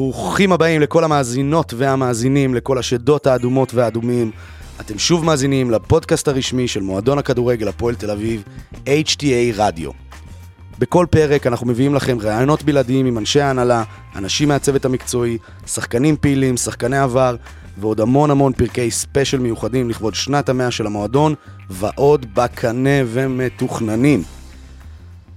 ברוכים הבאים לכל המאזינות והמאזינים, לכל השדות האדומות והאדומים. אתם שוב מאזינים לפודקאסט הרשמי של מועדון הכדורגל הפועל תל אביב, HTA רדיו. בכל פרק אנחנו מביאים לכם ראיונות בלעדיים עם אנשי ההנהלה, אנשים מהצוות המקצועי, שחקנים פעילים, שחקני עבר, ועוד המון המון פרקי ספיישל מיוחדים לכבוד שנת המאה של המועדון, ועוד בקנה ומתוכננים.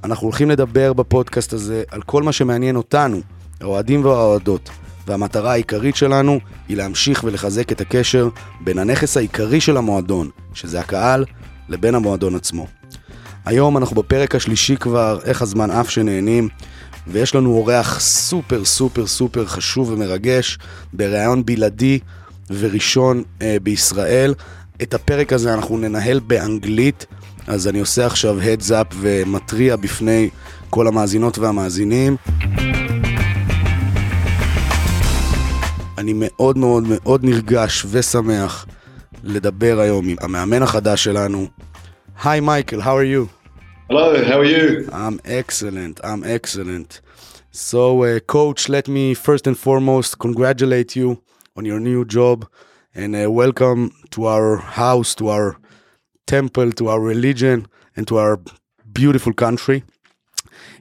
אנחנו הולכים לדבר בפודקאסט הזה על כל מה שמעניין אותנו, האוהדים והאוהדות, והמטרה העיקרית שלנו היא להמשיך ולחזק את הקשר בין הנכס העיקרי של המועדון, שזה הקהל, לבין המועדון עצמו. היום אנחנו בפרק השלישי כבר, איך הזמן עף שנהנים, ויש לנו אורח סופר סופר סופר חשוב ומרגש, בריאיון בלעדי וראשון אה, בישראל. את הפרק הזה אנחנו ננהל באנגלית, אז אני עושה עכשיו heads up ומתריע בפני כל המאזינות והמאזינים. אני מאוד מאוד מאוד נרגש ושמח לדבר היום עם המאמן החדש שלנו. היי מייקל, how are you? Hello, how are you? I'm excellent, I'm excellent. So, uh, coach, let me first and foremost congratulate you on your new job and uh, welcome to our house, to our temple, to our religion, and to our beautiful country.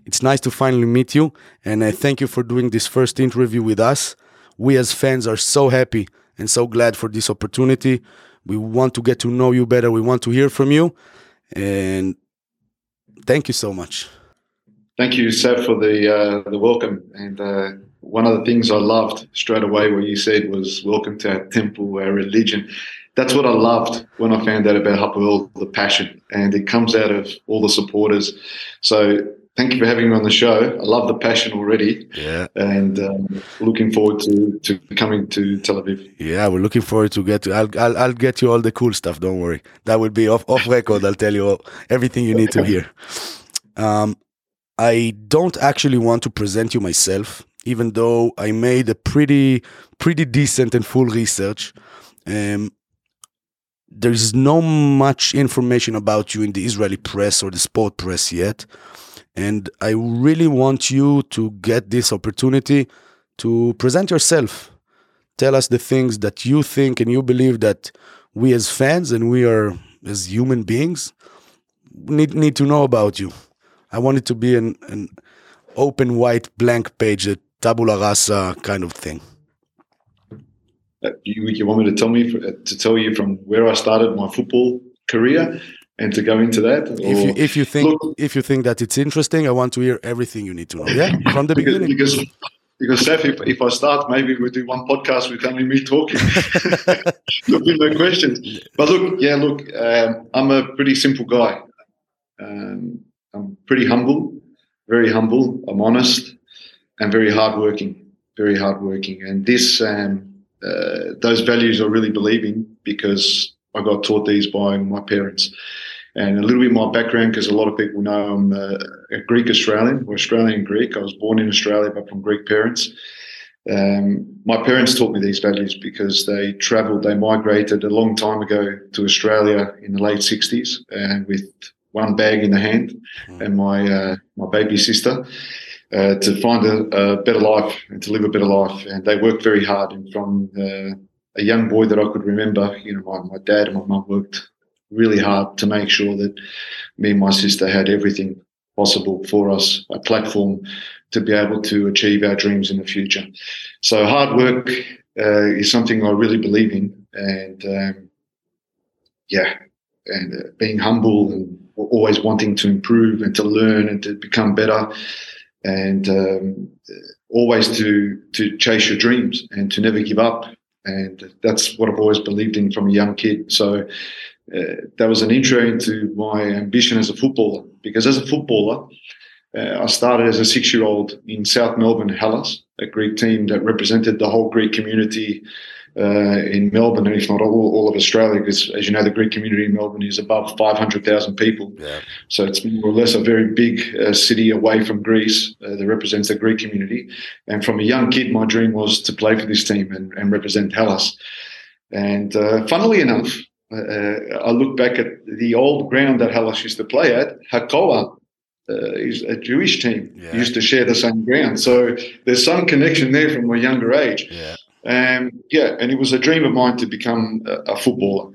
It's nice to finally meet you, and uh, thank you for doing this first interview with us. We as fans are so happy and so glad for this opportunity. We want to get to know you better. We want to hear from you, and thank you so much. Thank you, Seb, for the uh, the welcome. And uh, one of the things I loved straight away, what you said was "Welcome to our temple, our religion." That's what I loved when I found out about Hapoel, the passion, and it comes out of all the supporters. So thank you for having me on the show. I love the passion already. Yeah. And um, looking forward to, to coming to Tel Aviv. Yeah, we're looking forward to get to. I'll, I'll, I'll get you all the cool stuff. Don't worry. That will be off, off record. I'll tell you all, everything you need to hear. Um, I don't actually want to present you myself, even though I made a pretty, pretty decent and full research. Um, there's no much information about you in the Israeli press or the sport press yet. And I really want you to get this opportunity to present yourself. Tell us the things that you think and you believe that we as fans and we are as human beings need, need to know about you. I want it to be an, an open white blank page, a tabula rasa kind of thing. Uh, you, you want me to tell me uh, to tell you from where I started my football career and to go into that? If you if you think look, if you think that it's interesting, I want to hear everything you need to know. Yeah, from the because, beginning. Because because Seth, if, if I start, maybe we'll do one podcast with only me talking. look, no questions. But look, yeah, look, um, I'm a pretty simple guy. Um, I'm pretty humble, very humble. I'm honest, and very hardworking, very hardworking. And this, um, uh, those values I really believe in because I got taught these by my parents. And a little bit my background, because a lot of people know I'm a, a Greek Australian, or Australian Greek. I was born in Australia, but from Greek parents. Um, my parents taught me these values because they travelled, they migrated a long time ago to Australia in the late 60s and with one bag in the hand and my uh, my baby sister uh, to find a, a, better life and to live a better life. And they worked very hard. And from uh, a young boy that I could remember, you know, my, my dad and my mum worked really hard to make sure that me and my sister had everything possible for us, a platform to be able to achieve our dreams in the future. So hard work uh, is something I really believe in, and um, yeah, and uh, being humble and always wanting to improve and to learn and to become better, and um, always to to chase your dreams and to never give up. And that's what I've always believed in from a young kid. So uh, that was an intro into my ambition as a footballer. Because as a footballer, uh, I started as a six-year-old in South Melbourne, Hellas, a Greek team that represented the whole Greek community uh, in Melbourne, and if not all, all of Australia, because as you know, the Greek community in Melbourne is above 500,000 people. Yeah. So it's more or less a very big uh, city away from Greece uh, that represents the Greek community. And from a young kid, my dream was to play for this team and, and represent Hellas. And uh, funnily enough, uh, I look back at the old ground that Hellas used to play at, Hakoah. Uh, is a Jewish team. Yeah. Used to share the same ground, so there's some connection there from a younger age. Yeah. Um, yeah, and it was a dream of mine to become a, a footballer,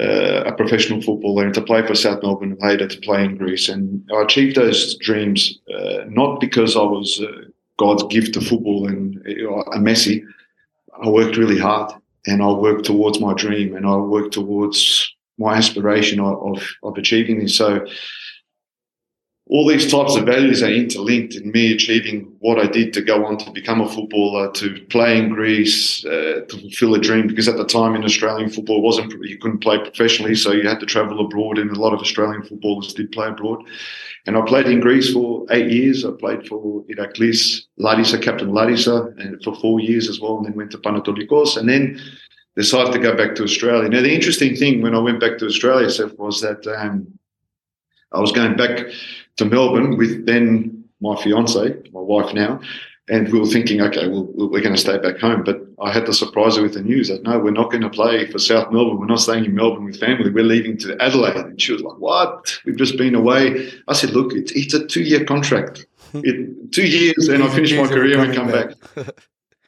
uh, a professional footballer, and to play for South Melbourne and later to play in Greece. And I achieved those dreams uh, not because I was uh, God's gift to football and a Messi. I worked really hard, and I worked towards my dream, and I worked towards my aspiration of, of, of achieving this. So all these types of values are interlinked in me achieving what I did to go on to become a footballer, to play in Greece, uh, to fulfill a dream. Because at the time in Australian football, wasn't you couldn't play professionally, so you had to travel abroad, and a lot of Australian footballers did play abroad. And I played in Greece for eight years. I played for Iraklis, Larissa, Captain Larissa, and for four years as well, and then went to Panetolikos, and then decided to go back to Australia. Now, the interesting thing when I went back to Australia, Seth, was that um, I was going back to Melbourne with then my fiance, my wife now, and we were thinking, okay, well, we're going to stay back home. But I had to surprise her with the news that no, we're not going to play for South Melbourne. We're not staying in Melbourne with family. We're leaving to Adelaide. And she was like, what? We've just been away. I said, look, it's, it's a two year contract. It, two years, and I finish my career and come back. back.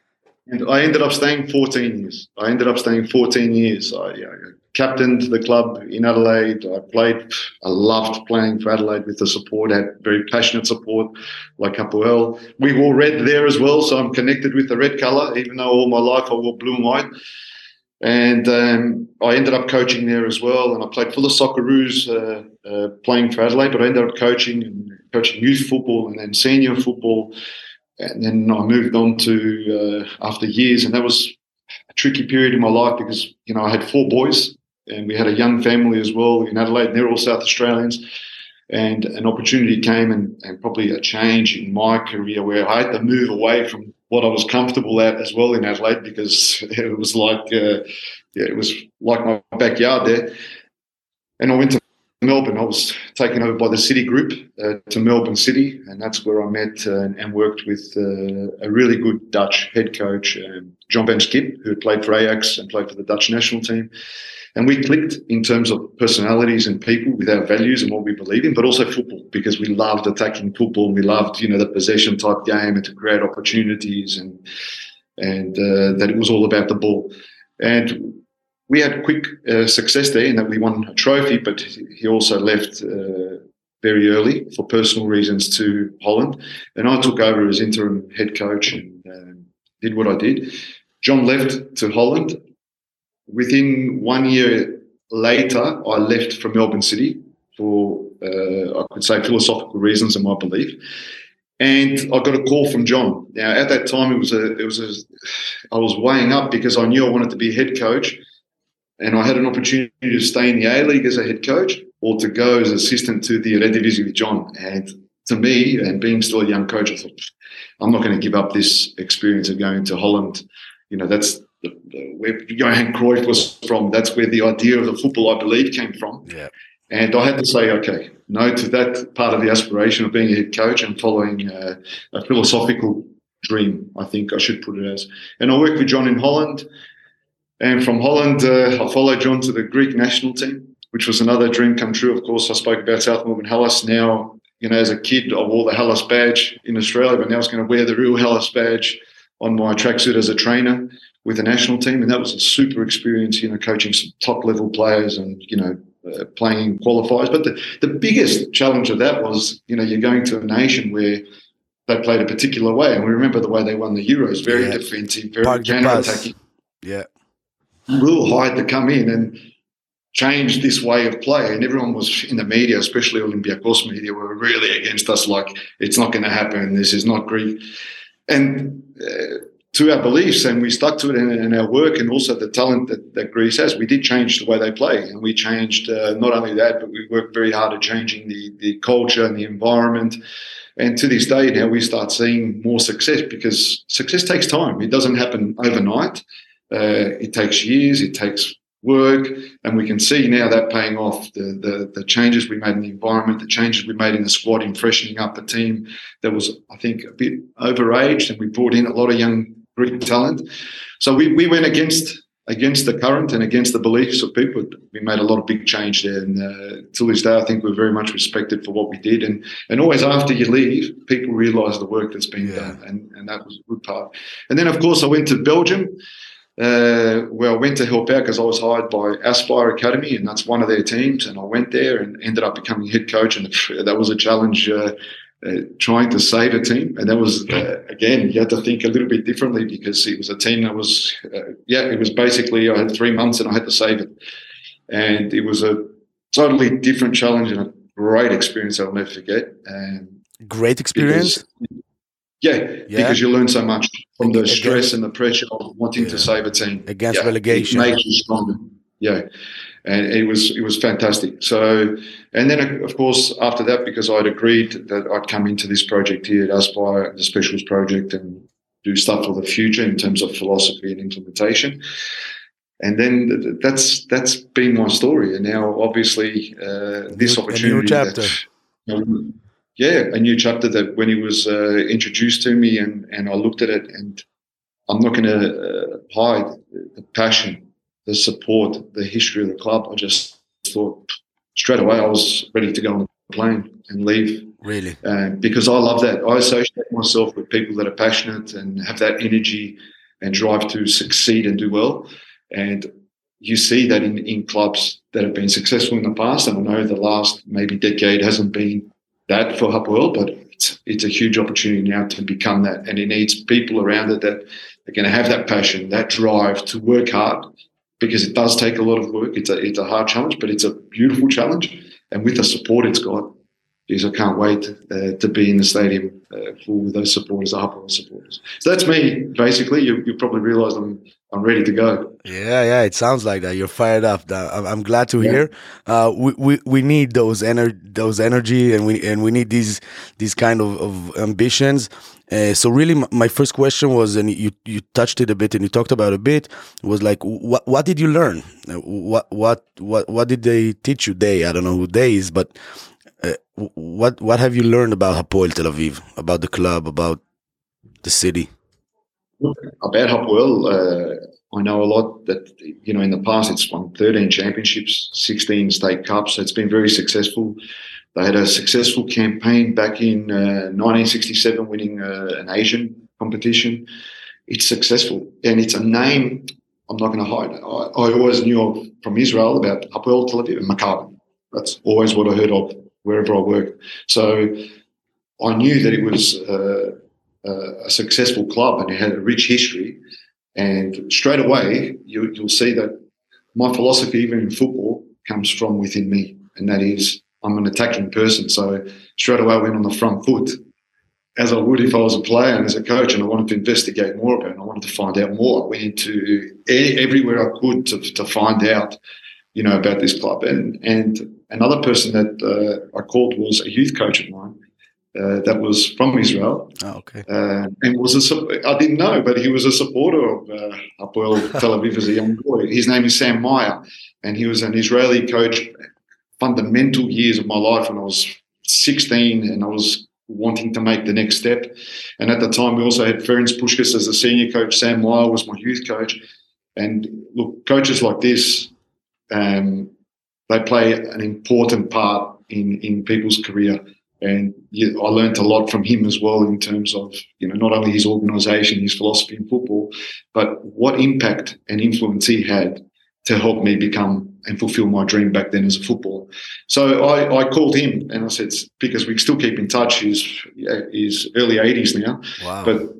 and I ended up staying 14 years. I ended up staying 14 years. I, I captained the club in Adelaide. I played, I loved playing for Adelaide with the support, had very passionate support like Hapoel. We wore red there as well, so I'm connected with the red colour, even though all my life I wore blue and white. And um, I ended up coaching there as well, and I played for the Socceroos, uh, uh, playing for Adelaide. But I ended up coaching and coaching youth football and then senior football, and then I moved on to uh, after years, and that was a tricky period in my life because you know I had four boys, and we had a young family as well in Adelaide, and they're all South Australians. And an opportunity came, and, and probably a change in my career where I had to move away from what I was comfortable at as well in Adelaide because it was like uh, yeah, it was like my backyard there. And I went to Melbourne. I was taken over by the City Group uh, to Melbourne City, and that's where I met uh, and worked with uh, a really good Dutch head coach, um, John Van Schip, who played for Ajax and played for the Dutch national team. And we clicked in terms of personalities and people with our values and what we believe in, but also football because we loved attacking football. And we loved, you know, the possession type game and to create opportunities and and uh, that it was all about the ball. And we had quick uh, success there in that we won a trophy, but he also left uh, very early for personal reasons to Holland. And I took over as interim head coach and um, did what I did. John left to Holland within one year later, I left from Melbourne City for, uh, I could say, philosophical reasons and my belief. And I got a call from John. Now, at that time, it was a, it was a, I was weighing up because I knew I wanted to be head coach, and I had an opportunity to stay in the A League as a head coach or to go as assistant to the Eredivisie with John. And to me, and being still a young coach, I thought I'm not going to give up this experience of going to Holland. You know, that's the, the, where Johan Cruyff was from. That's where the idea of the football, I believe, came from. Yeah. And I had to say, okay, no to that part of the aspiration of being a head coach and following uh, a philosophical dream, I think I should put it as. And I worked with John in Holland. And from Holland, uh, I followed John to the Greek national team, which was another dream come true. Of course, I spoke about South Melbourne Hellas. Now, you know, as a kid, I wore the Hellas badge in Australia, but now I was going to wear the real Hellas badge on my tracksuit as a trainer with the national team, and that was a super experience. You know, coaching some top level players and you know uh, playing qualifiers. But the, the biggest challenge of that was you know you're going to a nation where they played a particular way, and we remember the way they won the Euros, very yeah. defensive, very counter attacking. Yeah, real hard to come in and change this way of play. And everyone was in the media, especially Olympiacos media, were really against us. Like it's not going to happen. This is not Greek. And uh, to our beliefs and we stuck to it in, in, our work and also the talent that, that Greece has. We did change the way they play and we changed uh, not only that, but we worked very hard at changing the, the culture and the environment. And to this day now we start seeing more success because success takes time. It doesn't happen overnight. Uh, it takes years, it takes work, and we can see now that paying off. The, the, the changes we made in the environment, the changes we made in the squad in freshening up the team that was, I think, a bit overaged, and we brought in a lot of young Greek talent. So we, we went against against the current and against the beliefs of people. We made a lot of big change there, and uh, till this day, I think we're very much respected for what we did. And and always after you leave, people realise the work that's been yeah. done, and and that was a good part. And then, of course, I went to Belgium. Uh, where I went to help out because I was hired by Aspire Academy, and that's one of their teams. And I went there and ended up becoming head coach, and that was a challenge uh, uh, trying to save a team. And that was, uh, again, you had to think a little bit differently because it was a team that was, uh, yeah, it was basically, I had three months and I had to save it. And it was a totally different challenge and a great experience I'll never forget. And great experience? Because, yeah, yeah, because you learn so much from the stress and the pressure of wanting yeah. to save a team. Against yeah, relegation. It makes you stronger. Yeah and it was it was fantastic. So, and then of course after that, because I'd agreed that I'd come into this project here at Aspire, the Specials project, and do stuff for the future in terms of philosophy and implementation. And then that's that's been my story. And now, obviously, uh, this new, opportunity. A new chapter. That, um, yeah, a new chapter that when he was uh, introduced to me, and and I looked at it, and I'm not going to uh, hide the passion the support, the history of the club, I just thought straight away I was ready to go on the plane and leave. Really? Um, because I love that. I associate myself with people that are passionate and have that energy and drive to succeed and do well. And you see that in, in clubs that have been successful in the past. And I know the last maybe decade hasn't been that for Hapoel, but it's, it's a huge opportunity now to become that. And it needs people around it that are going to have that passion, that drive to work hard because it does take a lot of work. It's a it's a hard challenge, but it's a beautiful challenge. And with the support it's got, I can't wait uh, to be in the stadium uh, full with those supporters, Hapoel supporters. So that's me, basically. You, you probably realise I'm I'm ready to go. Yeah, yeah, it sounds like that. You're fired up. I'm glad to hear. Uh, we, we we need those ener- those energy, and we and we need these these kind of, of ambitions. Uh, so really, my first question was, and you you touched it a bit, and you talked about a bit, was like, what what did you learn? Uh, what what what what did they teach you? They I don't know who they is, but uh, what what have you learned about Hapoel Tel Aviv, about the club, about the city? About Hapoel, uh, I know a lot. That you know, in the past, it's won 13 championships, 16 state cups. It's been very successful. They had a successful campaign back in uh, 1967, winning uh, an Asian competition. It's successful, and it's a name I'm not going to hide. I, I, always knew from Israel about Hapoel Tel Aviv and Maccabi. That's always what I heard of wherever I worked. So I knew that it was uh, uh a successful club and it had a rich history. And straight away, you, you'll see that my philosophy, even in football, comes from within me, and that is I'm an attacking person. So straight away I went on the front foot, as I would if I was a player and as a coach, and I wanted to investigate more about it. I wanted to find out more. I went into everywhere I could to, to find out, you know, about this club. And and another person that uh, I called was a youth coach of mine. Uh, that was from Israel. Oh, okay. Uh, and was a I didn't know, but he was a supporter of uh, Hapoel Tel Aviv as a young boy. His name is Sam Meyer, and he was an Israeli coach fundamental years of my life when I was 16 and I was wanting to make the next step. And at the time, we also had Ferenc Puskas as the senior coach. Sam Meyer was my youth coach. And look, coaches like this, um, they play an important part in, in people's career. And I learned a lot from him as well in terms of, you know, not only his organisation, his philosophy in football, but what impact and influence he had to help me become and fulfill my dream back then as a footballer. So I, I called him and I said, because we still keep in touch, he's, he's early 80s now, wow. but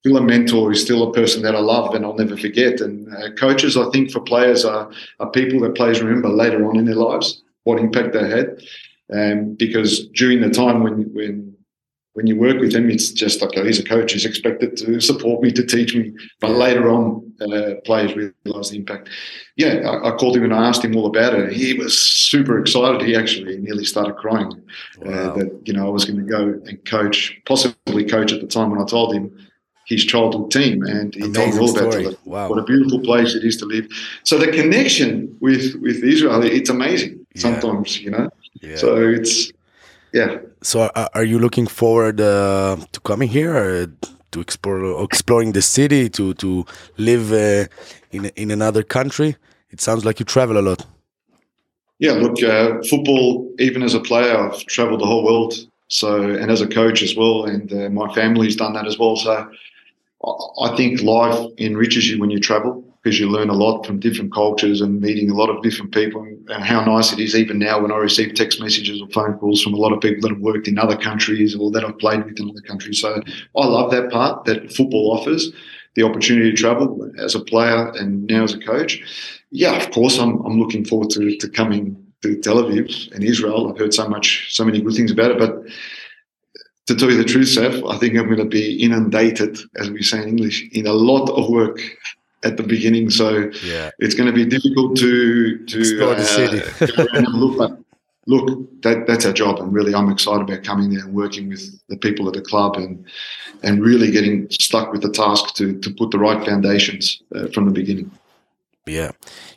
still a mentor, he's still a person that I love and I'll never forget. And uh, coaches, I think for players are, are people that players remember later on in their lives, what impact they had. Um, because during the time when, when when you work with him, it's just like, oh, he's a coach. He's expected to support me, to teach me. But later on, uh, players realise the impact. Yeah, I, I, called him and I asked him all about it. He was super excited. He actually nearly started crying uh, wow. uh, that, you know, I was going to go and coach, possibly coach at the time when I told him his childhood team. And he told me all about it. Wow. What a beautiful place it is to live. So the connection with, with Israel, it's amazing yeah. sometimes, you know. Yeah. So it's, yeah. So, are you looking forward uh, to coming here, to explore exploring the city to to live uh, in in another country. It sounds like you travel a lot. Yeah, look, uh, football. Even as a player, I've travelled the whole world. So, and as a coach as well, and uh, my family's done that as well. So, I think life enriches you when you travel because you learn a lot from different cultures and meeting a lot of different people. And how nice it is, even now, when I receive text messages or phone calls from a lot of people that have worked in other countries or that I've played with in other countries. So I love that part that football offers the opportunity to travel as a player and now as a coach. Yeah, of course, I'm, I'm looking forward to, to coming to Tel Aviv and Israel. I've heard so much, so many good things about it, but to tell you the truth, Seth, I think I'm going to be inundated, as we say in English, in a lot of work at the beginning. So yeah. it's going to be difficult to to explore the uh, city. look, look, that, that's our job, and really, I'm excited about coming there and working with the people at the club and and really getting stuck with the task to to put the right foundations uh, from the beginning. Yeah,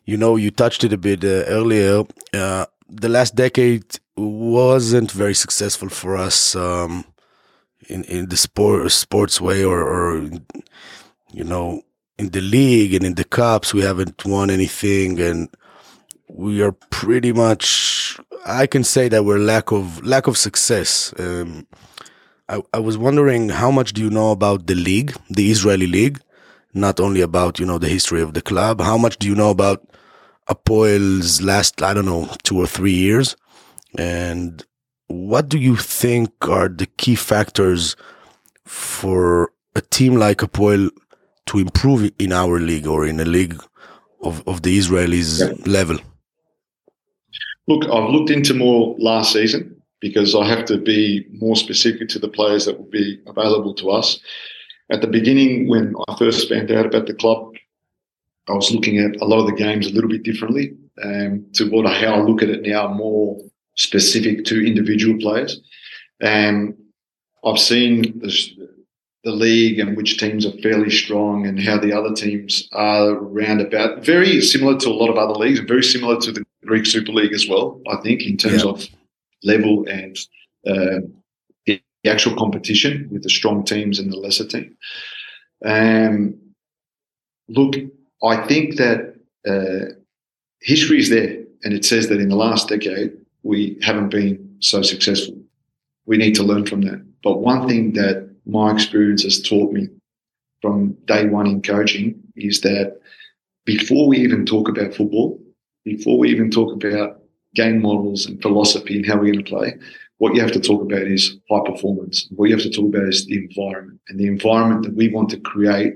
you know, you touched it a bit uh, earlier. Uh, the last decade wasn't very successful for us. Um, in in the sport sports way or, or you know in the league and in the cups we haven't won anything and we are pretty much I can say that we're lack of lack of success. Um, I, I was wondering how much do you know about the league, the Israeli league, not only about you know the history of the club. How much do you know about Hapoel's last I don't know two or three years, and what do you think are the key factors for a team like Hapoel to improve in our league or in a league of, of the Israelis yeah. level? Look, I've looked into more last season because I have to be more specific to the players that will be available to us. At the beginning, when I first found out about the club, I was looking at a lot of the games a little bit differently um, to what how I look at it now, more specific to individual players. And I've seen the league and which teams are fairly strong and how the other teams are round about. Very similar to a lot of other leagues and very similar to the Greek Super League as well, I think, in terms of level and uh, the actual competition with the strong teams and the lesser team. Um, look, I think that uh, history is there, and it says that in the last decade, we haven't been so successful. We need to learn from that. But one thing that my experience has taught me from day one in coaching is that before we even talk about football, before we even talk about game models and philosophy and how we're going to play, what you have to talk about is high performance. What you have to talk about is the environment and the environment that we want to create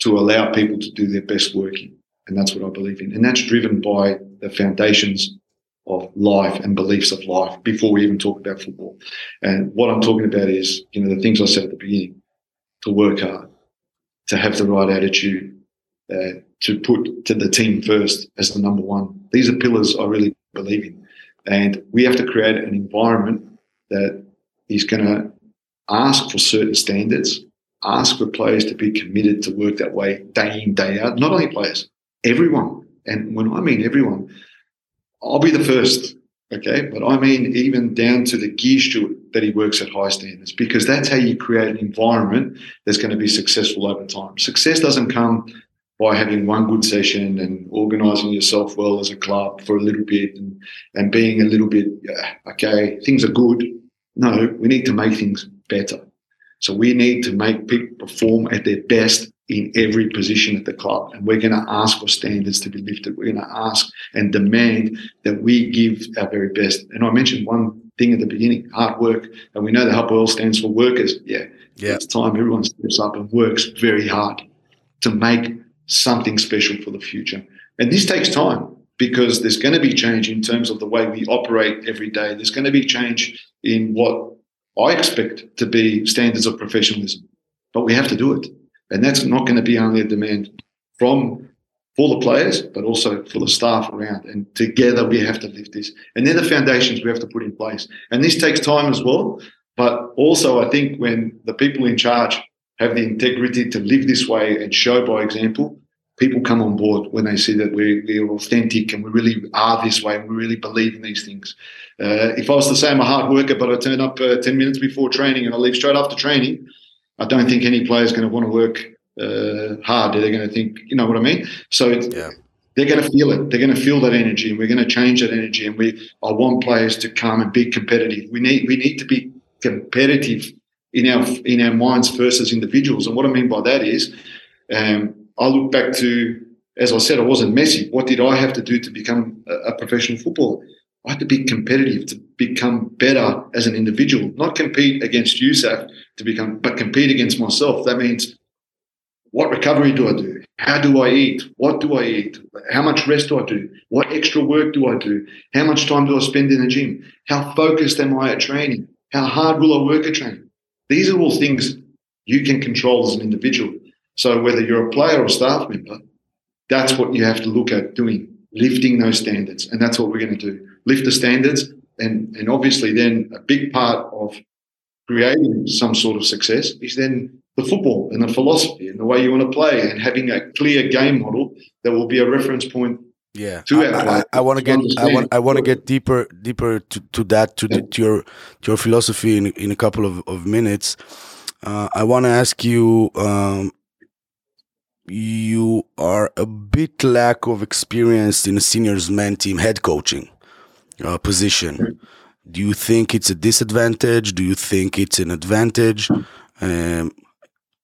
to allow people to do their best working. And that's what I believe in. And that's driven by the foundations of life and beliefs of life before we even talk about football. And what I'm talking about is, you know, the things I said at the beginning, to work hard, to have the right attitude, uh, to put to the team first as the number one. These are pillars I really believe in. And we have to create an environment that is going to ask for certain standards, ask for players to be committed to work that way day in, day out. Not only players, everyone. And when I mean everyone, I'll be the first, okay? But I mean, even down to the gear steward that he works at high standards, because that's how you create an environment that's going to be successful over time. Success doesn't come by having one good session and organizing yourself well as a club for a little bit and, and being a little bit, okay, things are good. No, we need to make things better. So we need to make people perform at their best in every position at the club. And we're going to ask for standards to be lifted. We're going to ask and demand that we give our very best. And I mentioned one thing at the beginning, hard work. And we know the Hapoel stands for workers. Yeah. yeah. It's time everyone steps up and works very hard to make something special for the future. And this takes time because there's going to be change in terms of the way we operate every day. There's going to be change in what I expect to be standards of professionalism, but we have to do it. And that's not going to be only a demand from for the players, but also for the staff around. And together we have to lift this. And they're the foundations we have to put in place. And this takes time as well. But also, I think when the people in charge have the integrity to live this way and show by example, people come on board when they see that we're, we're authentic and we really are this way and we really believe in these things. Uh, if I was to say I'm a hard worker, but I turn up uh, 10 minutes before training and I leave straight after training, I don't think any player is going to want to work uh, hard. They're going to think, you know what I mean? So yeah. they're going to feel it. They're going to feel that energy, and we're going to change that energy. And we, I want players to come and be competitive. We need, we need to be competitive in our in our minds first as individuals. And what I mean by that is, um, I look back to, as I said, I wasn't Messi. What did I have to do to become a, a professional footballer? I have to be competitive to become better as an individual, not compete against Yusuf to become, but compete against myself. That means what recovery do I do? How do I eat? What do I eat? How much rest do I do? What extra work do I do? How much time do I spend in the gym? How focused am I at training? How hard will I work at training? These are all things you can control as an individual. So whether you're a player or staff member, that's what you have to look at doing, lifting those standards. And that's what we're going to do. Lift the standards. And, and obviously then a big part of creating some sort of success is then the football and the philosophy and the way you want to play and having a clear game model that will be a reference point yeah. to I, I, I want to get I want I want to get deeper deeper to, to that to, the, to your to your philosophy in in a couple of, of minutes. Uh, I want to ask you um, you are a bit lack of experience in a seniors men team head coaching uh, position. Do you think it's a disadvantage? Do you think it's an advantage? Um,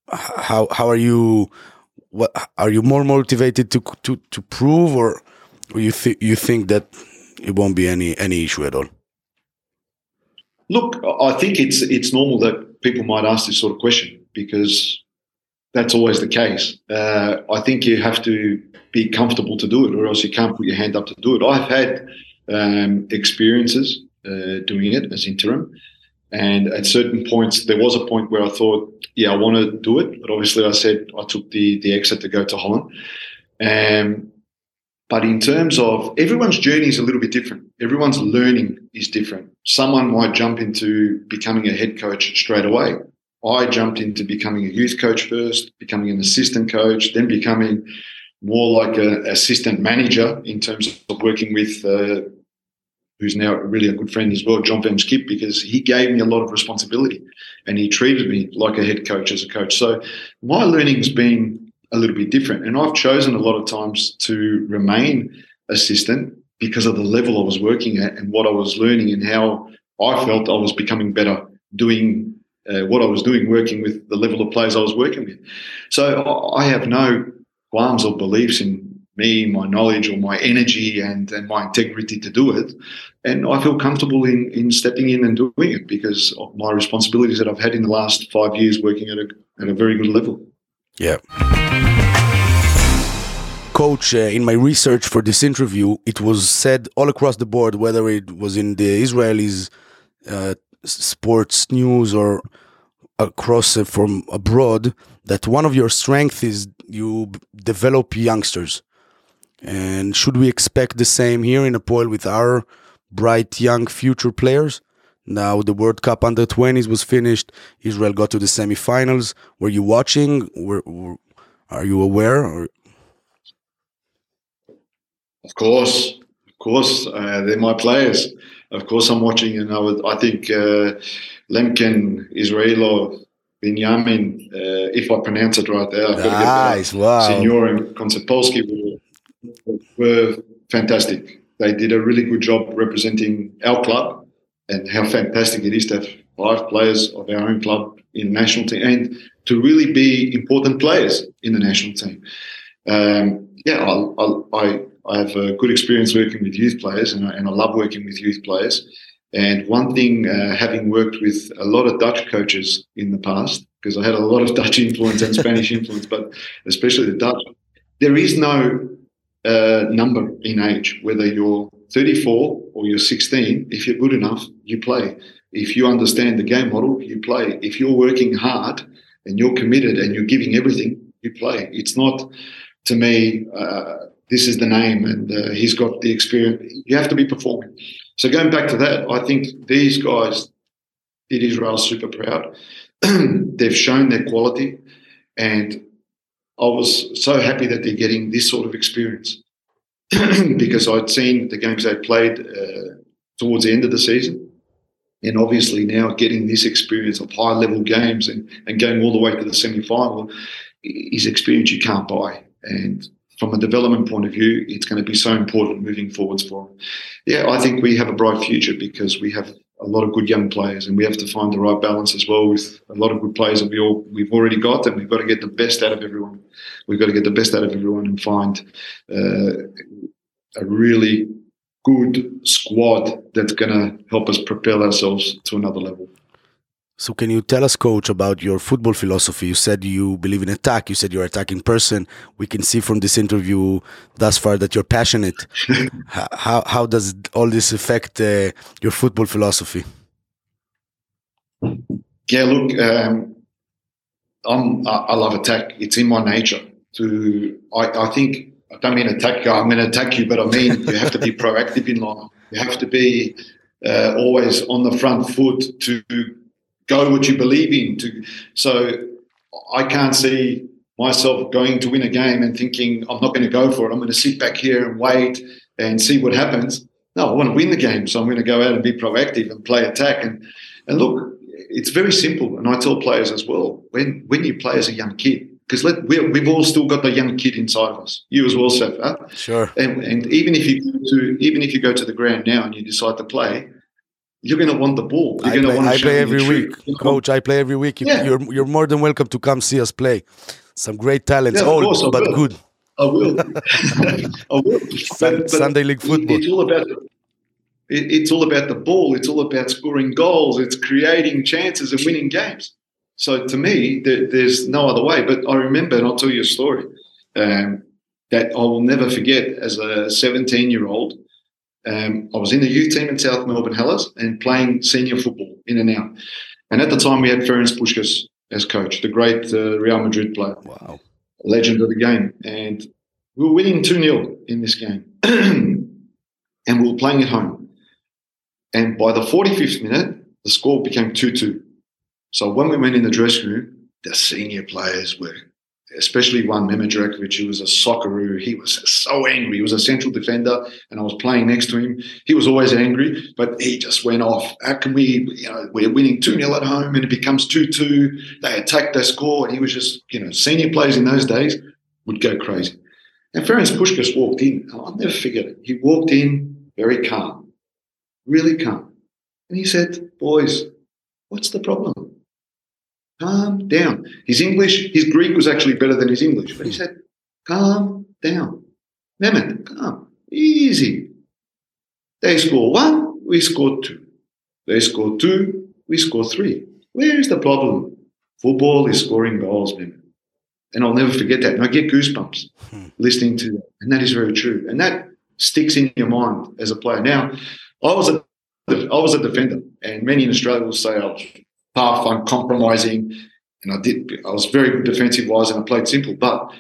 how how are you? What are you more motivated to to to prove, or, you think you think that it won't be any any issue at all? Look, I think it's it's normal that people might ask this sort of question because that's always the case. Uh, I think you have to be comfortable to do it, or else you can't put your hand up to do it. I've had um, experiences uh, doing it as interim, and at certain points, there was a point where I thought, yeah, I want to do it, but obviously, I said I took the the exit to go to Holland. Um, but in terms of everyone's journey is a little bit different. Everyone's learning is different. Someone might jump into becoming a head coach straight away. I jumped into becoming a youth coach first, becoming an assistant coach, then becoming more like an assistant manager in terms of working with, uh, who's now really a good friend as well, John Van Schip, because he gave me a lot of responsibility and he treated me like a head coach as a coach. So my learning's been a little bit different. And I've chosen a lot of times to remain assistant because of the level I was working at and what I was learning and how I felt I was becoming better doing uh, what I was doing, working with the level of players I was working with. So I have no qualms or beliefs in me, my knowledge or my energy and, and my integrity to do it. And I feel comfortable in, in stepping in and doing it because of my responsibilities that I've had in the last five years working at a, at a very good level. Yeah. Coach, uh, in my research for this interview, it was said all across the board, whether it was in the Israelis' uh, sports news or across uh, from abroad that one of your strengths is you develop youngsters. And should we expect the same here in Hapoel with our bright young future players? Now the World Cup under 20s was finished. Israel got to the semifinals. Were you watching? Were, were are you aware? Or? Of course, of course, uh, they're my players of course, I'm watching, and I, would, I think uh, Lemkin, Israelo, Benjamin, uh, if I pronounce it right there, nice, wow. Senior and Konsepolski were, were fantastic. They did a really good job representing our club, and how fantastic it is to have five players of our own club in the national team, and to really be important players in the national team. Um, yeah, I, I, I I have a good experience working with youth players, and I, and I love working with youth players. And one thing, uh, having worked with a lot of Dutch coaches in the past, because I had a lot of Dutch influence and Spanish influence, but especially the Dutch, there is no uh, number in age, whether you're 34 or you're 16. If you're good enough, you play. If you understand the game model, you play. If you're working hard and you're committed and you're giving everything, you play. It's not, to me, uh, this is the name and uh, he's got the experience. You have to be performing. So going back to that, I think these guys did Israel super proud. They've shown their quality, and I was so happy that they're getting this sort of experience because I'd seen the games they played uh, towards the end of the season, and obviously now getting this experience of high level games and, and going all the way to the semi final is experience you can't buy. And from a development point of view, it's going to be so important moving forwards for them. Yeah, I think we have a bright future because we have a lot of good young players, and we have to find the right balance as well with a lot of good players that we all we've already got, and we've got to get the best out of everyone. We've got to get the best out of everyone and find uh, a really good squad that's going to help us propel ourselves to another level. So, can you tell us, coach, about your football philosophy? You said you believe in attack. You said you're attacking person. We can see from this interview thus far that you're passionate. how, how does all this affect uh, your football philosophy? Yeah, look, um, I'm, I love attack. It's in my nature. To I, I think I don't mean attack you. I'm going to attack you, but I mean you have to be proactive in life. You have to be uh, always on the front foot to go what you believe in. To so I can't see myself going to win a game and thinking I'm not going to go for it. I'm going to sit back here and wait and see what happens. No, I want to win the game, so I'm going to go out and be proactive and play attack. And and look, it's very simple. And I tell players as well when when you play as a young kid, because we have all still got the young kid inside of us. You as well, Seth. Huh? Sure. And, and even if you go to even if you go to the ground now and you decide to play, you're going to want the ball. You're going to want. I play every week, coach. I play every week. Yeah. You're you're more than welcome to come see us play. Some great talents, yeah, old but good. I will. I will. But, but Sunday league football. It's all about. It, it's all about the ball. It's all about scoring goals. It's creating chances and winning games. So to me, there, there's no other way. But I remember, and I'll tell you a story um, that I will never forget. As a 17 year old, um, I was in the youth team in South Melbourne Hellas and playing senior football in and out. And at the time, we had Ferenc Puskas as coach, the great uh, Real Madrid player. Wow. Legend of the game. And we were winning 2 0 in this game. and we were playing at home. And by the 45th minute, the score became 2 2. So when we went in the dressing room, the senior players were especially one Durakovic, who was a socceroo. He was so angry. He was a central defender, and I was playing next to him. He was always angry, but he just went off. How can we, you know, we're winning 2 0 at home and it becomes 2 2. They attack, they score. And he was just, you know, senior players in those days would go crazy. And Ferenc Puskas walked in. I'll never forget it. He walked in very calm, really calm. And he said, Boys, what's the problem? Calm down. His English, his Greek was actually better than his English, but he said, calm down. Mehmet, calm, easy. They score one, we score two. They score two, we score three. Where is the problem? Football is scoring goals, Mehmet. And I'll never forget that. And I get goosebumps hmm. listening to that. And that is very true. And that sticks in your mind as a player. Now, I was a I was a defender, and many in Australia will say I was half uncompromising. And I did, I was very good defensive wise and I played simple, but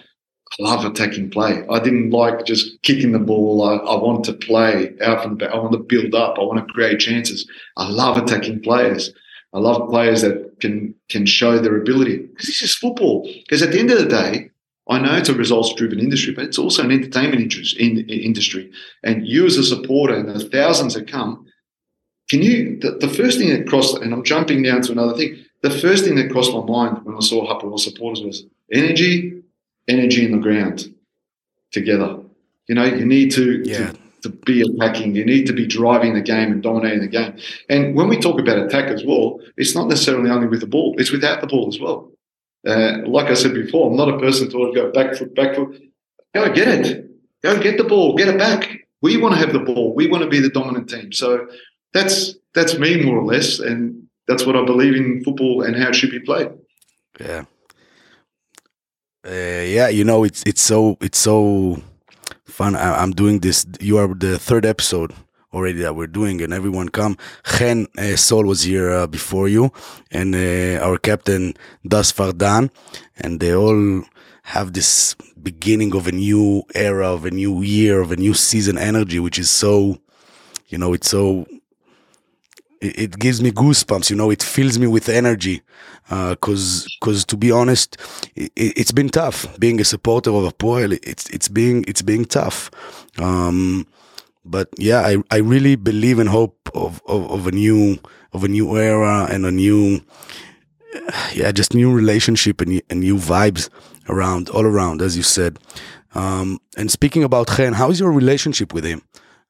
I love attacking play. I didn't like just kicking the ball. I, I want to play out from the back. I want to build up. I want to create chances. I love attacking players. I love players that can can show their ability because this is football. Because at the end of the day, I know it's a results driven industry, but it's also an entertainment interest, in, in, industry. And you as a supporter and the thousands that come, can you, the, the, first thing that crossed, and I'm jumping down to another thing, the first thing that crossed my mind when I saw Hapoel supporters was energy, energy in the ground together. You know, you need to, yeah. to, to be attacking, you need to be driving the game and dominating the game. And when we talk about attack as well, it's not necessarily only with the ball, it's without the ball as well. Uh, like I said before, I'm not a person to go back foot, back foot. Go get it. Go get the ball, get it back. We want to have the ball. We want to be the dominant team. So that's that's me more or less, and that's what I believe in football and how it should be played. Yeah, uh, yeah. You know, it's it's so it's so fun. I, am doing this. You are the third episode already that we're doing, and everyone come. Chen uh, Sol was here uh, before you, and uh, our captain Das Fardan, and they all have this beginning of a new era, of a new year, of a new season energy, which is so, you know, it's so it, it gives me goosebumps. You know, it fills me with energy. Because, uh, because to be honest, it, has been tough being a supporter of Hapoel. It's it's being it's being tough. Um, but yeah, I, I really believe and hope of, of, of a new of a new era and a new yeah just new relationship and, and new vibes around all around as you said. Um, and speaking about Chen, how is your relationship with him?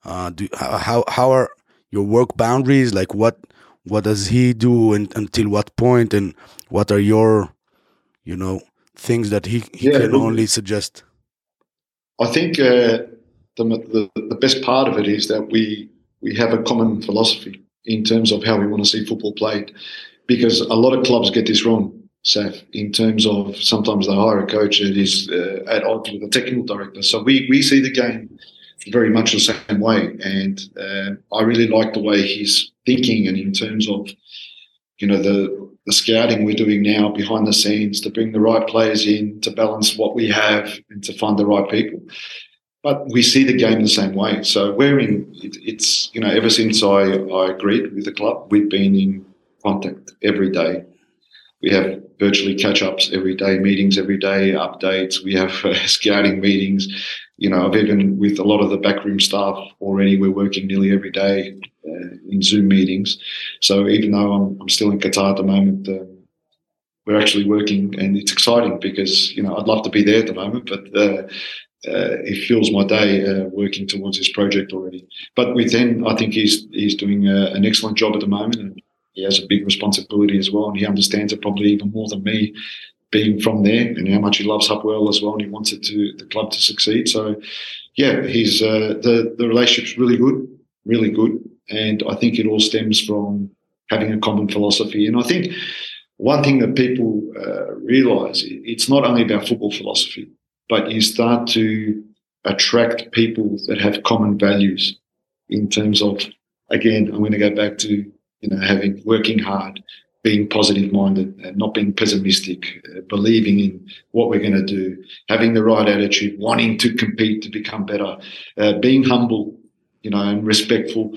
Uh, do how how are your work boundaries? Like what what does he do and until what point, and what are your you know things that he, he yeah, can look, only suggest? I think uh, the, the the best part of it is that we we have a common philosophy in terms of how we want to see football played, because a lot of clubs get this wrong. Saf, in terms of sometimes they hire a coach that is uh, at odds with the technical director. So we, we see the game very much the same way. And uh, I really like the way he's thinking and in terms of, you know, the, the scouting we're doing now behind the scenes to bring the right players in, to balance what we have and to find the right people. But we see the game the same way. So we're in, it, it's, you know, ever since I, I agreed with the club, we've been in contact every day we have virtually catch ups every day, meetings every day, updates. We have uh, scouting meetings. You know, I've even with a lot of the backroom staff already, we're working nearly every day uh, in Zoom meetings. So even though I'm, I'm still in Qatar at the moment, uh, we're actually working, and it's exciting because you know I'd love to be there at the moment, but uh, uh, it fuels my day uh, working towards this project already. But with Hen, I think he's he's doing uh, an excellent job at the moment, and he has a big responsibility as well, and he understands it probably even more than me, being from there, and how much he loves Hapoel as well, and he wants it to the club to succeed. So, yeah, he's uh, the the relationship's really good, really good, and I think it all stems from having a common philosophy. And I think one thing that people uh, realise it's not only about football philosophy, but you start to attract people that have common values in terms of again, I'm going to go back to you know, having working hard, being positive minded, and not being pessimistic, uh, believing in what we're going to do, having the right attitude, wanting to compete to become better, uh, being humble, you know, and respectful.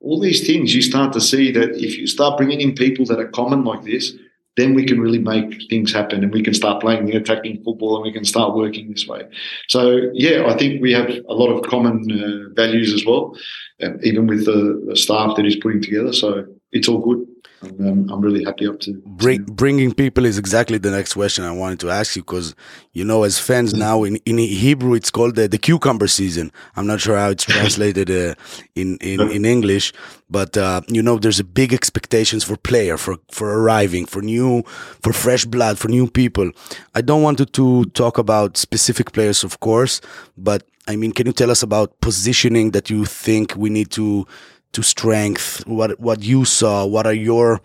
All these things you start to see that if you start bringing in people that are common like this, then we can really make things happen and we can start playing the attacking football and we can start working this way. So, yeah, I think we have a lot of common uh, values as well, uh, even with the, the, staff that he's putting together. So, it's all good. Um, I'm really happy up to Bring, bringing people is exactly the next question I wanted to ask you because you know as fans mm. now in, in Hebrew it's called the, the cucumber season. I'm not sure how it's translated uh, in, in in English, but uh, you know there's a big expectations for player for for arriving for new for fresh blood for new people. I don't want to talk about specific players, of course, but I mean, can you tell us about positioning that you think we need to to strength what what you saw what are your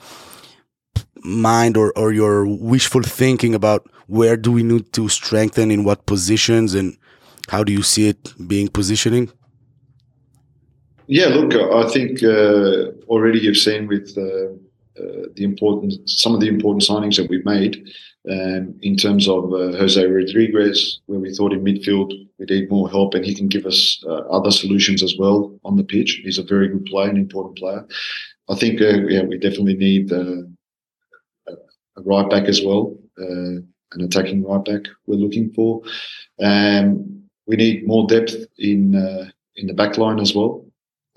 mind or, or your wishful thinking about where do we need to strengthen in what positions and how do you see it being positioning? Yeah look i think uh, already you've seen with uh, uh, the important some of the important signings that we've made um, in terms of uh, Jose Rodriguez, where we thought in midfield we need more help, and he can give us uh, other solutions as well on the pitch. He's a very good player, an important player. I think uh, yeah, we definitely need uh, a right back as well, uh, an attacking right back. We're looking for. Um, we need more depth in in the back line as well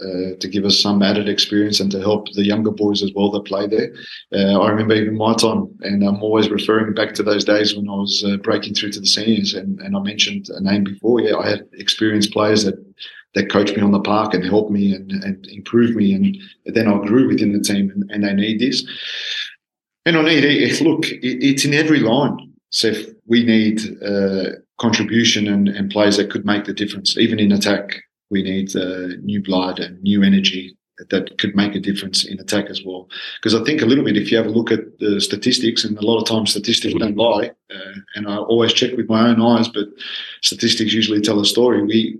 uh, to give us some added experience and to help the younger boys as well that play there. Uh, I remember even my time, and I'm always referring back to those days when I was uh, breaking through to the seniors. And, and I mentioned a name before. Yeah, I had experienced players that that coached me on the park and helped me and, and improved me, and then I grew within the team, and, and they need this. And I need it. Look, it, it's in every line. So we need uh, contribution and, and players that could make the difference, even in attack we need uh, new blood and new energy that could make a difference in attack as well. Because I think a little bit, if you have a look at the statistics, and a lot of times statistics don't lie, uh, and I always check with my own eyes, but statistics usually tell a story. We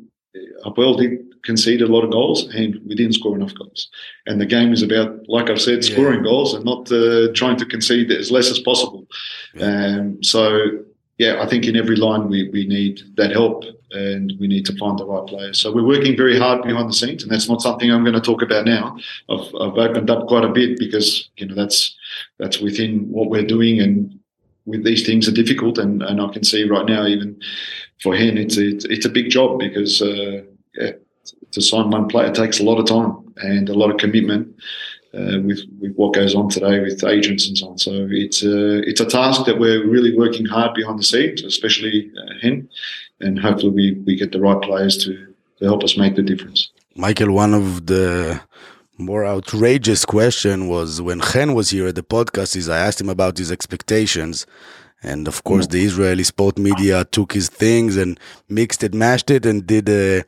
Hapoel did concede a lot of goals, and we didn't score enough goals. And the game is about, like I've said, scoring yeah. goals and not uh, trying to concede as less as possible. Yeah. Um, so yeah, I think in every line we, we need that help and we need to find the right players. So we're working very hard behind the scenes, and that's not something I'm going to talk about now. I've, I've opened up quite a bit because you know that's that's within what we're doing, and with these things are difficult, and, and I can see right now even for him it's it's, it's a big job because uh, yeah, to sign one player takes a lot of time and a lot of commitment uh, with with what goes on today with agents and so on. So it's a it's a task that we're really working hard behind the scenes, especially uh, Hen, and hopefully we we get the right players to to help us make the difference. Michael, one of the more outrageous question was when Hen was here at the podcast is I asked him about his expectations and of course the Israeli sport media took his things and mixed it mashed it and did uh,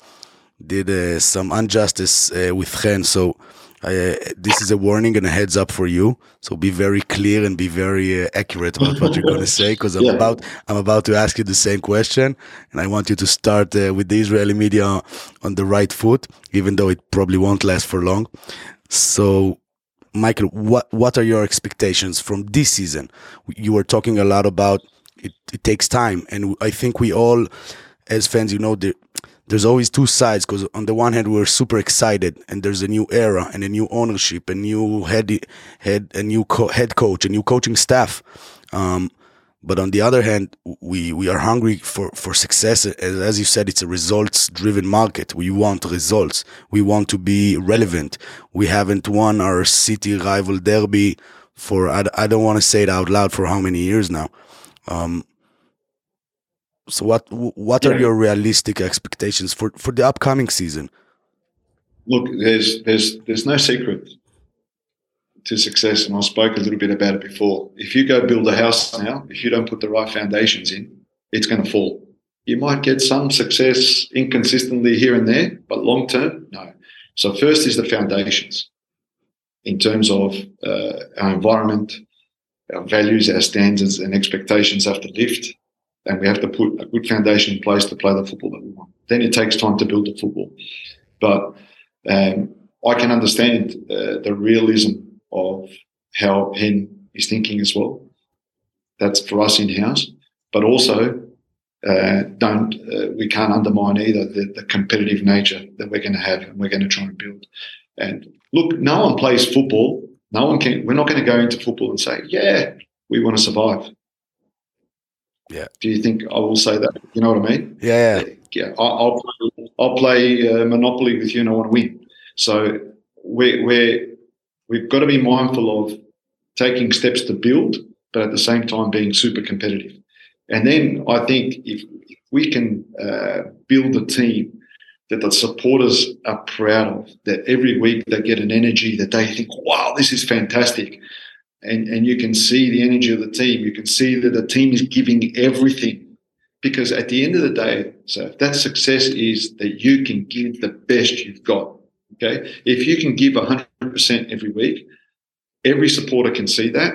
did uh, some injustice uh, with Hen so uh, this is a warning and a heads up for you. So be very clear and be very uh, accurate about what you're going to say, because I'm yeah. about I'm about to ask you the same question, and I want you to start uh, with the Israeli media on the right foot, even though it probably won't last for long. So, Michael, what what are your expectations from this season? You were talking a lot about it, it takes time, and I think we all, as fans, you know, the there's always two sides because on the one hand we're super excited and there's a new era and a new ownership a new head head a new co- head coach a new coaching staff. Um, but on the other hand we we are hungry for for success. As, as you said it's a results driven market. We want results. We want to be relevant. We haven't won our city rival derby for i, I don't want to say it out loud for how many years now. Um, so what what yeah. are your realistic expectations for for the upcoming season? Look, there's there's there's no secret to success, and I spoke a little bit about it before. If you go build a house now, if you don't put the right foundations in, it's going to fall. You might get some success inconsistently here and there, but long term, no. So first is the foundations in terms of uh, our environment, our values, our standards, and expectations have to lift and we have to put a good foundation in place to play the football that we want. Then it takes time to build the football, but um, I can understand uh, the realism of how Hen is thinking as well. That's for us in house, but also uh, don't uh, we can't undermine either the, the, competitive nature that we're going to have and we're going to try and build. And look, no one plays football. No one can. We're not going to go into football and say, "Yeah, we want to survive." Yeah. Do you think I will say that? You know what I mean? Yeah. Yeah. I'll play, I'll play uh, Monopoly with you and I want to win. So we're, we're, we've got to be mindful of taking steps to build, but at the same time being super competitive. And then I think if, if we can uh, build a team that the supporters are proud of, that every week they get an energy that they think, wow, this is fantastic and, and you can see the energy of the team. You can see that the team is giving everything. Because at the end of the day, so that success is that you can give the best you've got. Okay. If you can give 100% every week, every supporter can see that.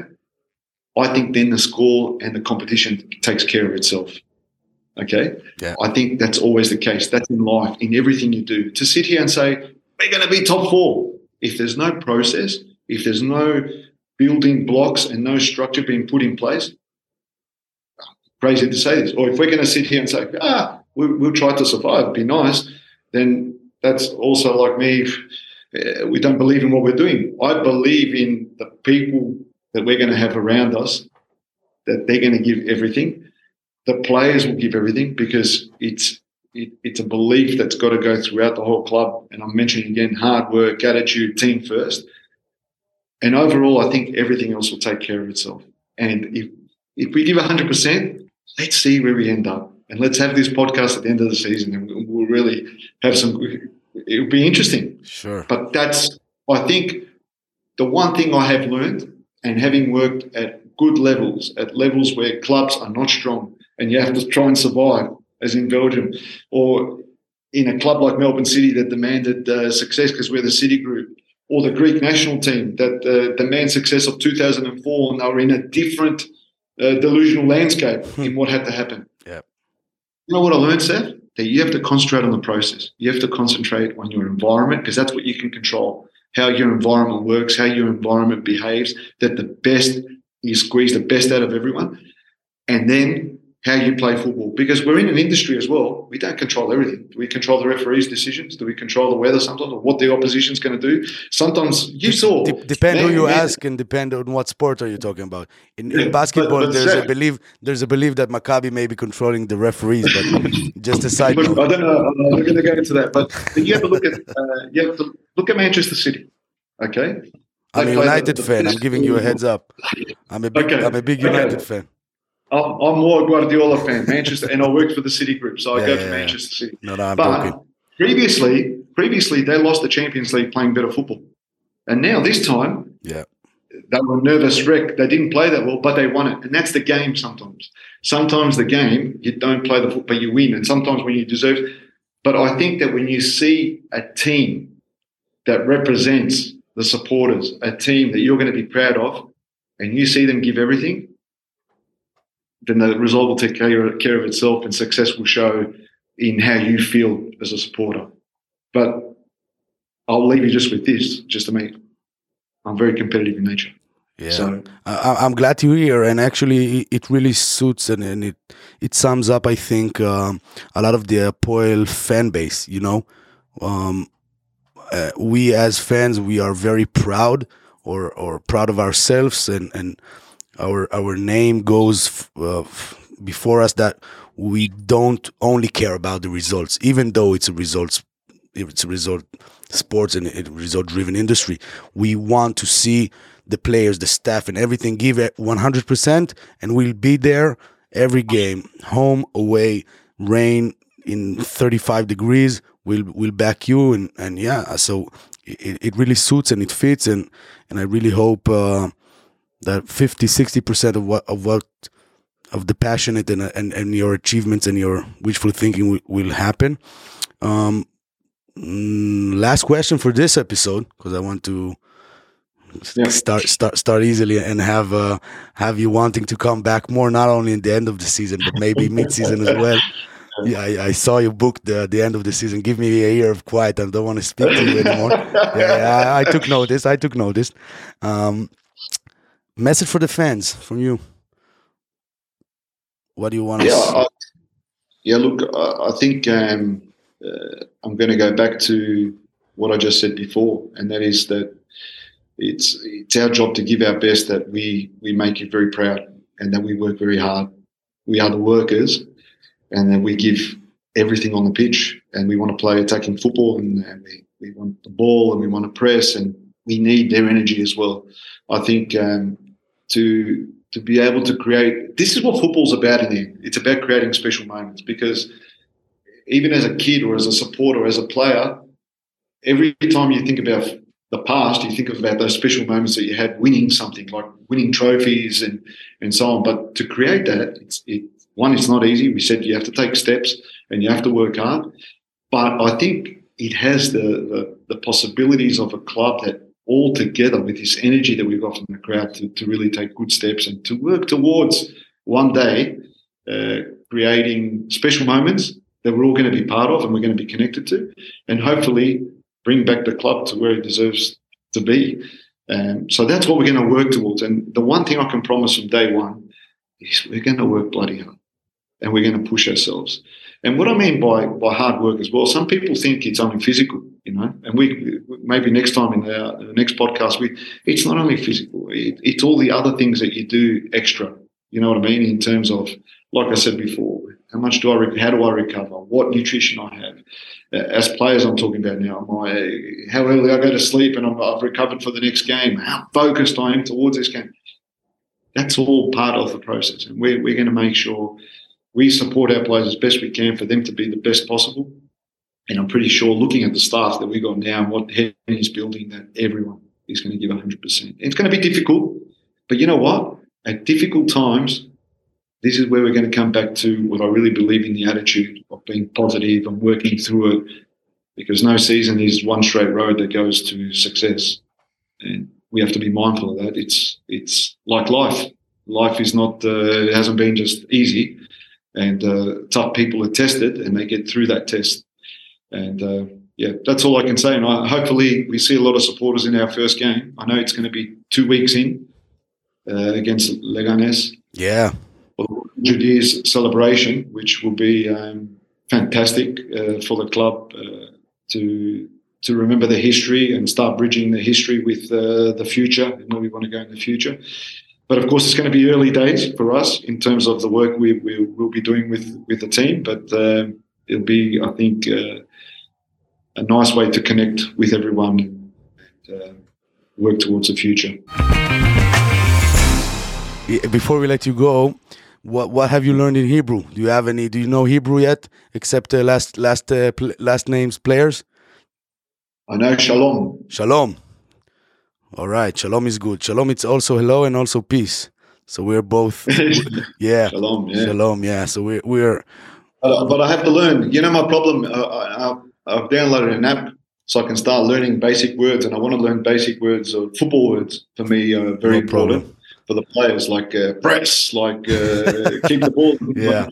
I think then the score and the competition takes care of itself. Okay. Yeah. I think that's always the case. That's in life, in everything you do. To sit here and say, we're going to be top four. If there's no process, if there's no building blocks and no structure being put in place. Crazy to say this. Or if we're going to sit here and say, ah, we'll, we'll try to survive, be nice, then that's also like me. Uh, we don't believe in what we're doing. I believe in the people that we're going to have around us, that they're going to give everything. The players will give everything because it's it, it's a belief that's got to go throughout the whole club. And I'm mentioning again hard work, attitude, team first. And overall, I think everything else will take care of itself. And if if we give 100%, let's see where we end up. And let's have this podcast at the end of the season and we'll really have some, it'll be interesting. Sure. But that's, I think, the one thing I have learned and having worked at good levels, at levels where clubs are not strong and you have to try and survive, as in Belgium, or in a club like Melbourne City that demanded uh, success because we're the City Group or the Greek national team that uh, the man success of 2004 and they were in a different uh, delusional landscape hmm. in what had to happen. Yeah. You know what I learned, Seth? That you have to concentrate on the process. You have to concentrate on your environment because that's what you can control. How your environment works, how your environment behaves, that the best, you squeeze the best out of everyone. And then how you play football because we're in an industry as well. We don't control everything. Do we control the referees' decisions? Do we control the weather sometimes or what the opposition's going to do? Sometimes you saw. De- depend who you man. ask and depend on what sport are you talking about. In, yeah, in basketball, but, but there's a belief there's a belief that Maccabi may be controlling the referees, but just a side note. I don't know. I'm not going to go into that, but you have to look at uh, you have to look at Manchester City. Okay. I'm a United the, the fan. I'm giving you a heads up. I'm a big, okay. I'm a big United okay. fan. I'm more a Guardiola fan, Manchester, and I worked for the City Group, so I yeah, go for Manchester City. No, no, I'm but joking. previously, previously they lost the Champions League playing better football, and now this time, yeah, they were nervous wreck. They didn't play that well, but they won it, and that's the game. Sometimes, sometimes the game you don't play the football, but you win, and sometimes when you deserve. But I think that when you see a team that represents the supporters, a team that you're going to be proud of, and you see them give everything, then the result will take care, care of itself and success will show in how you feel as a supporter. But I'll leave you just with this, just to make I'm very competitive in nature. Yeah, so, I, am glad to hear, and actually, it really suits and, and it it sums up, I think, um, a lot of the Hapoel fan base. You know, um, uh, we as fans, we are very proud or or proud of ourselves, and and our our name goes uh, before us that we don't only care about the results, even though it's a results it's a result sports and a result driven industry. We want to see the players, the staff, and everything give it 100%, and we'll be there every game, home, away, rain, in 35 degrees. We'll we'll back you, and and yeah, so it, it really suits and it fits, and and I really hope uh, that 50 60% of what of what of the passionate and and, and your achievements and your wishful thinking will, will happen um mm, last question for this episode because i want to yeah. start start start easily and have uh have you wanting to come back more not only in the end of the season but maybe mid-season as well yeah, I, I, saw you booked the the end of the season. Give me a year of quiet. I don't want to speak to you anymore. yeah, I, I, took notice. I took notice. Um, Message for the fans from you. What do you want to yeah, I, yeah, look, I, I think um, uh, I'm going to go back to what I just said before, and that is that it's it's our job to give our best. That we we make you very proud, and that we work very hard. We are the workers, and that we give everything on the pitch, and we want to play attacking football, and, and we, we want the ball, and we want to press, and we need their energy as well. I think um, to to be able to create. This is what football's about in the end. It's about creating special moments because even as a kid or as a supporter, as a player, every time you think about the past, you think about those special moments that you had winning something, like winning trophies and and so on. But to create that, it's it, one, it's not easy. We said you have to take steps and you have to work hard. But I think it has the, the, the possibilities of a club that all together with this energy that we've got from the crowd to, to really take good steps and to work towards one day uh, creating special moments that we're all going to be part of and we're going to be connected to, and hopefully bring back the club to where it deserves to be. Um, so that's what we're going to work towards. And the one thing I can promise from day one is we're going to work bloody hard and we're going to push ourselves. And what I mean by by hard work as well, some people think it's only physical, you know. And we maybe next time in the, next podcast, we it's not only physical; it, it's all the other things that you do extra. You know what I mean? In terms of, like I said before, how much do I? How do I recover? What nutrition I have? Uh, as players, I'm talking about now. My how early I go to sleep, and i I've recovered for the next game. How focused I am towards this game. That's all part of the process, and we're we're going to make sure we support our players as best we can for them to be the best possible. And I'm pretty sure, looking at the staff that we've got now and what Henry is building, that everyone is going to give 100%. It's going to be difficult, but you know what? At difficult times, this is where we're going to come back to what I really believe in the attitude of being positive and working through it because no season is one straight road that goes to success. And we have to be mindful of that. It's it's like life. Life is not uh, it hasn't been just easy and uh, tough people are tested and they get through that test. And uh, yeah, that's all I can say. And I, hopefully, we see a lot of supporters in our first game. I know it's going to be two weeks in uh, against Leganes. Yeah. We're 100 years celebration, which will be um, fantastic uh, for the club uh, to to remember the history and start bridging the history with uh, the future and where we want to go in the future. But of course, it's going to be early days for us in terms of the work we, we will be doing with with the team. But um, it'll be, I think, uh, a nice way to connect with everyone and uh, work towards the future. Before we let you go, what what have you learned in Hebrew? Do you have any? Do you know Hebrew yet, except uh, last last uh, last names players? I know Shalom. Shalom. All right, Shalom is good. Shalom, it's also hello and also peace. So we're both, yeah. Shalom, yeah. Shalom, yeah. So we're we're. But, but I have to learn. You know, my problem. Uh, I, I've downloaded an app so I can start learning basic words, and I want to learn basic words or football words. For me, uh, very no important. For the players, like uh, press, like uh, keep the ball. Yeah.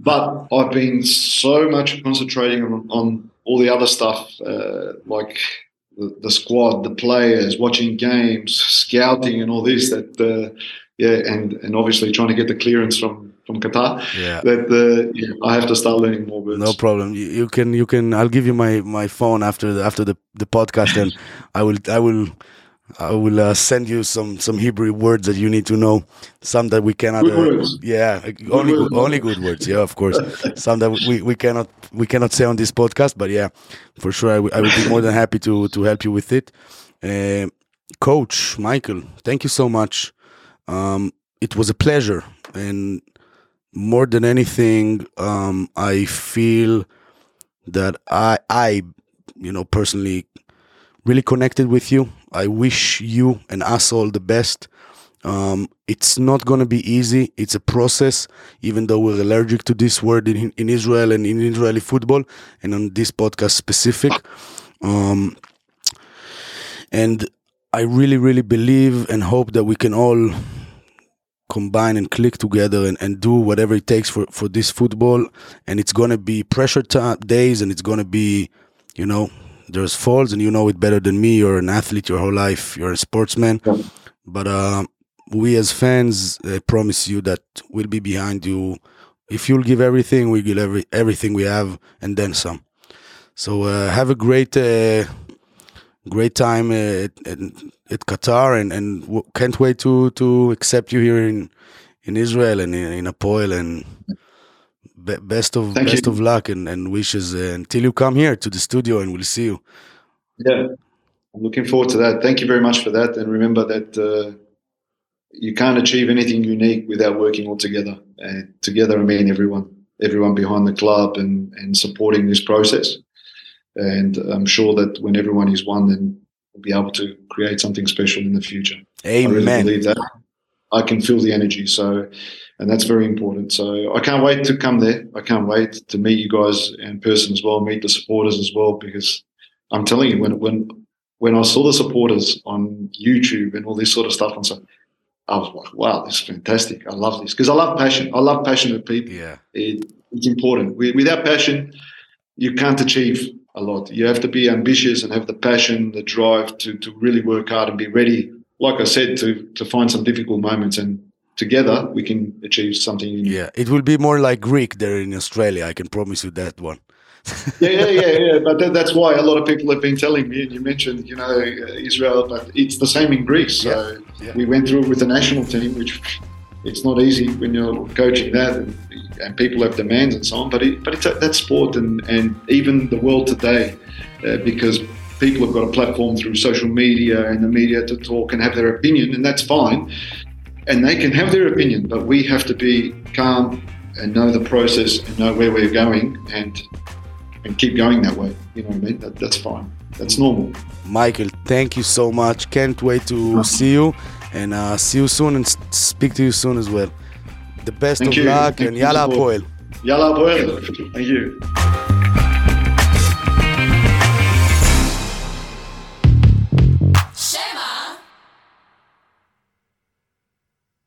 But I've been so much concentrating on, on all the other stuff, uh, like the, the, squad, the players, watching games, scouting, and all this. That uh, yeah, and and obviously trying to get the clearance from from Qatar. Yeah. That uh, yeah, I have to start learning more words. No problem. You, you, can you can. I'll give you my my phone after the after the the podcast, and I will I will I will uh, send you some some Hebrew words that you need to know. Some that we cannot. Uh, yeah, good only words. Only good words. Yeah, of course. some that we, we cannot we cannot say on this podcast, but yeah, for sure I, I would be more than happy to to help you with it. Uh, Coach Michael, thank you so much. Um, it was a pleasure, and more than anything, um, I feel that I I you know personally really connected with you I wish you and us all the best. Um, it's not going to be easy. It's a process, even though we're allergic to this word in, in Israel and in Israeli football, and on this podcast specific. Um, and I really, really believe and hope that we can all combine and click together and, and do whatever it takes for, for this football. And it's going to be pressure days and it's going to be, you know, there's falls, and you know it better than me. You're an athlete your whole life. You're a sportsman. Yeah. But uh, we as fans I promise you that we'll be behind you. If you'll give everything, we give every everything we have and then some. So uh, have a great uh, great time at, at, Qatar, and, and can't wait to to accept you here in in Israel and in, in Hapoel and be- best of Thank best you. of luck and, and wishes uh, until you come here to the studio and we'll see you. Yeah, I'm looking forward to that. Thank you very much for that. And remember that uh, you can't achieve anything unique without working all together. And together, I mean everyone, everyone behind the club and, and supporting this process. And I'm sure that when everyone is one, then be able to create something special in the future. Amen. I really believe that. I can feel the energy. So and that's very important. So I can't wait to come there. I can't wait to meet you guys in person as well, meet the supporters as well, because I'm telling you, when when when I saw the supporters on YouTube and all this sort of stuff and so I was like, wow, this is fantastic. I love this because I love passion. I love passionate people. Yeah, it, it's important. Without passion, you can't achieve a lot. You have to be ambitious and have the passion, the drive to to really work hard and be ready. Like I said, to to find some difficult moments and together we can achieve something unique. Yeah, it will be more like Greek there in Australia. I can promise you that one. yeah, yeah, yeah, yeah. But that, that's why a lot of people have been telling me. And you mentioned, you know, uh, Israel, but it's the same in Greece. So yeah, yeah. we went through it with the national team, which it's not easy when you're coaching that, and, and people have demands and so on. But it, but it's that sport and and even the world today, uh, because people have got a platform through social media and the media to talk and have their opinion, and that's fine and they can have their opinion, but we have to be calm and know the process and know where we're going and and keep going that way. You know what I mean? That, that's fine. That's normal. Michael, thank you so much. Can't wait to see you and uh, see you soon and speak to you soon as well. The best thank of you. luck thank and Yalla Hapoel. Yalla Hapoel. Thank you.